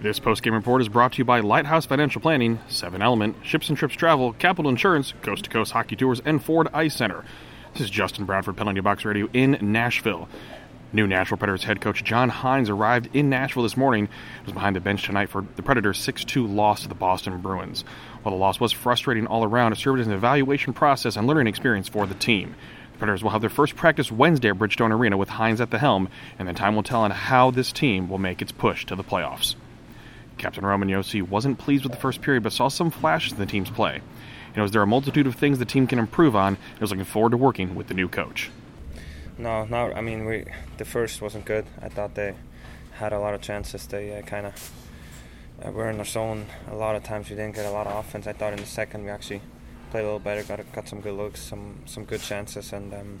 This post-game report is brought to you by Lighthouse Financial Planning, Seven Element, Ships and Trips Travel, Capital Insurance, Coast to Coast Hockey Tours, and Ford Ice Center. This is Justin Bradford, Penalty Box Radio in Nashville. New Nashville Predators head coach John Hynes arrived in Nashville this morning. He was behind the bench tonight for the Predators' 6-2 loss to the Boston Bruins. While the loss was frustrating all around, it served as an evaluation process and learning experience for the team. The Predators will have their first practice Wednesday at Bridgestone Arena with Hynes at the helm, and then time will tell on how this team will make its push to the playoffs. Captain Roman Josi wasn't pleased with the first period, but saw some flashes in the team's play. He knows there are a multitude of things the team can improve on, and was looking forward to working with the new coach. No, no. I mean, we the first wasn't good. I thought they had a lot of chances. They uh, kind of uh, were in our zone a lot of times. We didn't get a lot of offense. I thought in the second we actually played a little better. Got got some good looks, some some good chances, and um,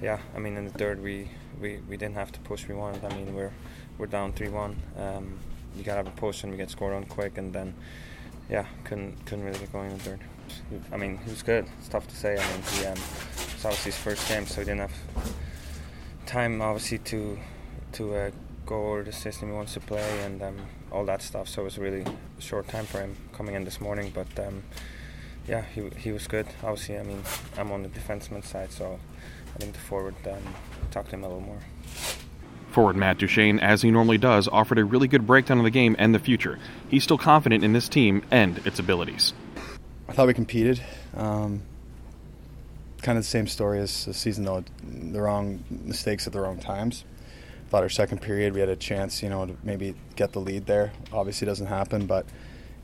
yeah. I mean, in the third we, we, we didn't have to push. We wanted. I mean, we're we're down three one. Um, you gotta have a push and we get scored on quick, and then yeah, couldn't couldn't really get going in the third. I mean, he was good. It's tough to say. I mean, he um, it's obviously his first game, so he didn't have time obviously to to uh, go over the system he wants to play and um, all that stuff. So it was really short time for him coming in this morning, but. Um, yeah, he, he was good. Obviously, I mean, I'm on the defenseman side, so I think the forward um, talked to him a little more. Forward Matt Duchene, as he normally does, offered a really good breakdown of the game and the future. He's still confident in this team and its abilities. I thought we competed. Um, kind of the same story as the season, though. The wrong mistakes at the wrong times. Thought our second period we had a chance, you know, to maybe get the lead there. Obviously, doesn't happen, but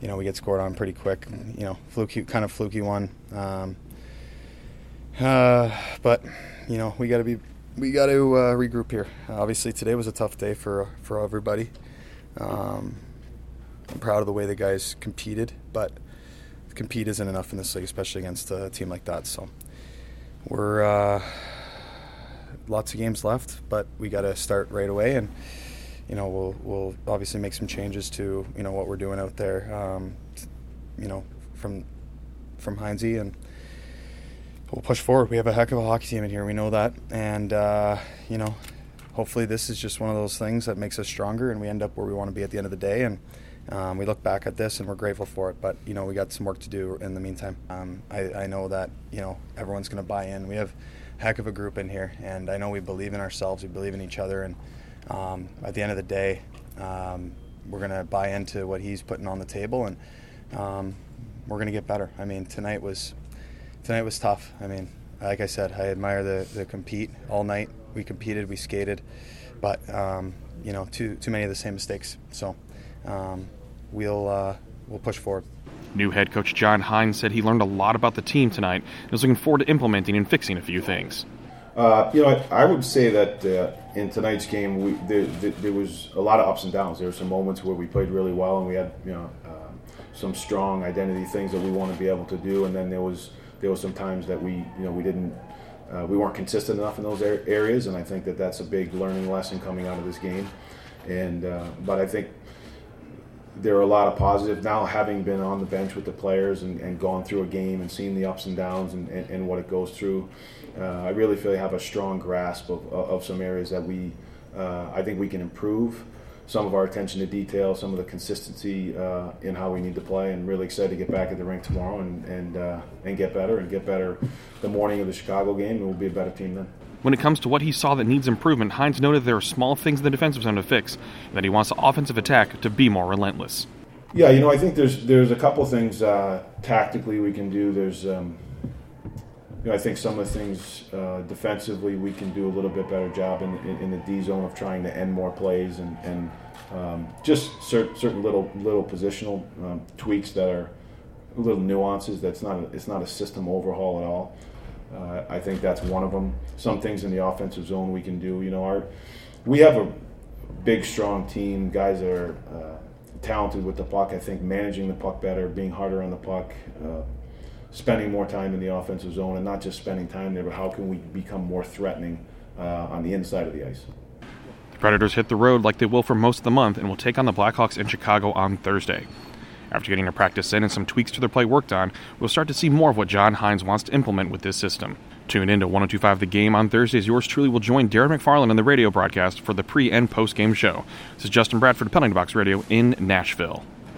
you know we get scored on pretty quick. You know, fluky, kind of fluky one. Um, uh, but you know we got to be we got to uh, regroup here. Obviously, today was a tough day for for everybody. Um, I'm proud of the way the guys competed, but compete isn't enough in this league, especially against a team like that. So we're uh, lots of games left, but we got to start right away, and you know we'll we'll obviously make some changes to you know what we're doing out there. Um, you know from from Hynes and we'll push forward. We have a heck of a hockey team in here. We know that, and uh, you know, hopefully this is just one of those things that makes us stronger, and we end up where we want to be at the end of the day. And um, we look back at this and we're grateful for it. But you know, we got some work to do in the meantime. Um, I, I, know that you know everyone's going to buy in. We have a heck of a group in here, and I know we believe in ourselves. We believe in each other, and um, at the end of the day, um, we're going to buy into what he's putting on the table, and um, we're going to get better. I mean, tonight was tonight was tough. I mean, like I said, I admire the, the compete all night. We competed, we skated, but um, you know, too too many of the same mistakes. So um, we'll uh, we'll push forward. New head coach John Hynes said he learned a lot about the team tonight and is looking forward to implementing and fixing a few things. Uh, you know, I, I, would say that uh, in tonight's game, we, there, there, there, was a lot of ups and downs. There were some moments where we played really well and we had, you know, uh, some strong identity things that we want to be able to do, and then there was there were some times that we you know we didn't uh, we weren't consistent enough in those areas, and I think that that's a big learning lesson coming out of this game. And uh, but I think there are a lot of positives now having been on the bench with the players and, and gone through a game and seen the ups and downs and, and, and what it goes through. Uh, I really feel I have a strong grasp of, of some areas that we uh, I think we can improve some of our attention to detail, some of the consistency uh, in how we need to play, and really excited to get back at the rink tomorrow and and uh, and get better and get better the morning of the Chicago game, and we'll be a better team then. When it comes to what he saw that needs improvement, Hynes noted there are small things in the defensive zone to fix, and that he wants the offensive attack to be more relentless. Yeah, you know, I think there's there's a couple things uh, tactically we can do. There's um, know, I think some of the things uh, defensively we can do a little bit better job in, in, in, the D zone of trying to end more plays and, and um, just certain, certain little little positional um, tweaks that are little nuances. That's not a, it's not a system overhaul at all. Uh, I think that's one of them. Some things in the offensive zone we can do. You know, our we have a big, strong team. Guys are uh, talented with the puck. I think managing the puck better, being harder on the puck. Uh, spending more time in the offensive zone and not just spending time there, but how can we become more threatening uh, on the inside of the ice. The Predators hit the road like they will for most of the month and will take on the Blackhawks in Chicago on Thursday. After getting a practice in and some tweaks to their play worked on, we'll start to see more of what John Hynes wants to implement with this system. Tune in to 1025 The Game on Thursdays. Yours truly will join Darren McFarland in the radio broadcast for the pre and post game show. This is Justin Bradford, Penalty Box Radio in Nashville.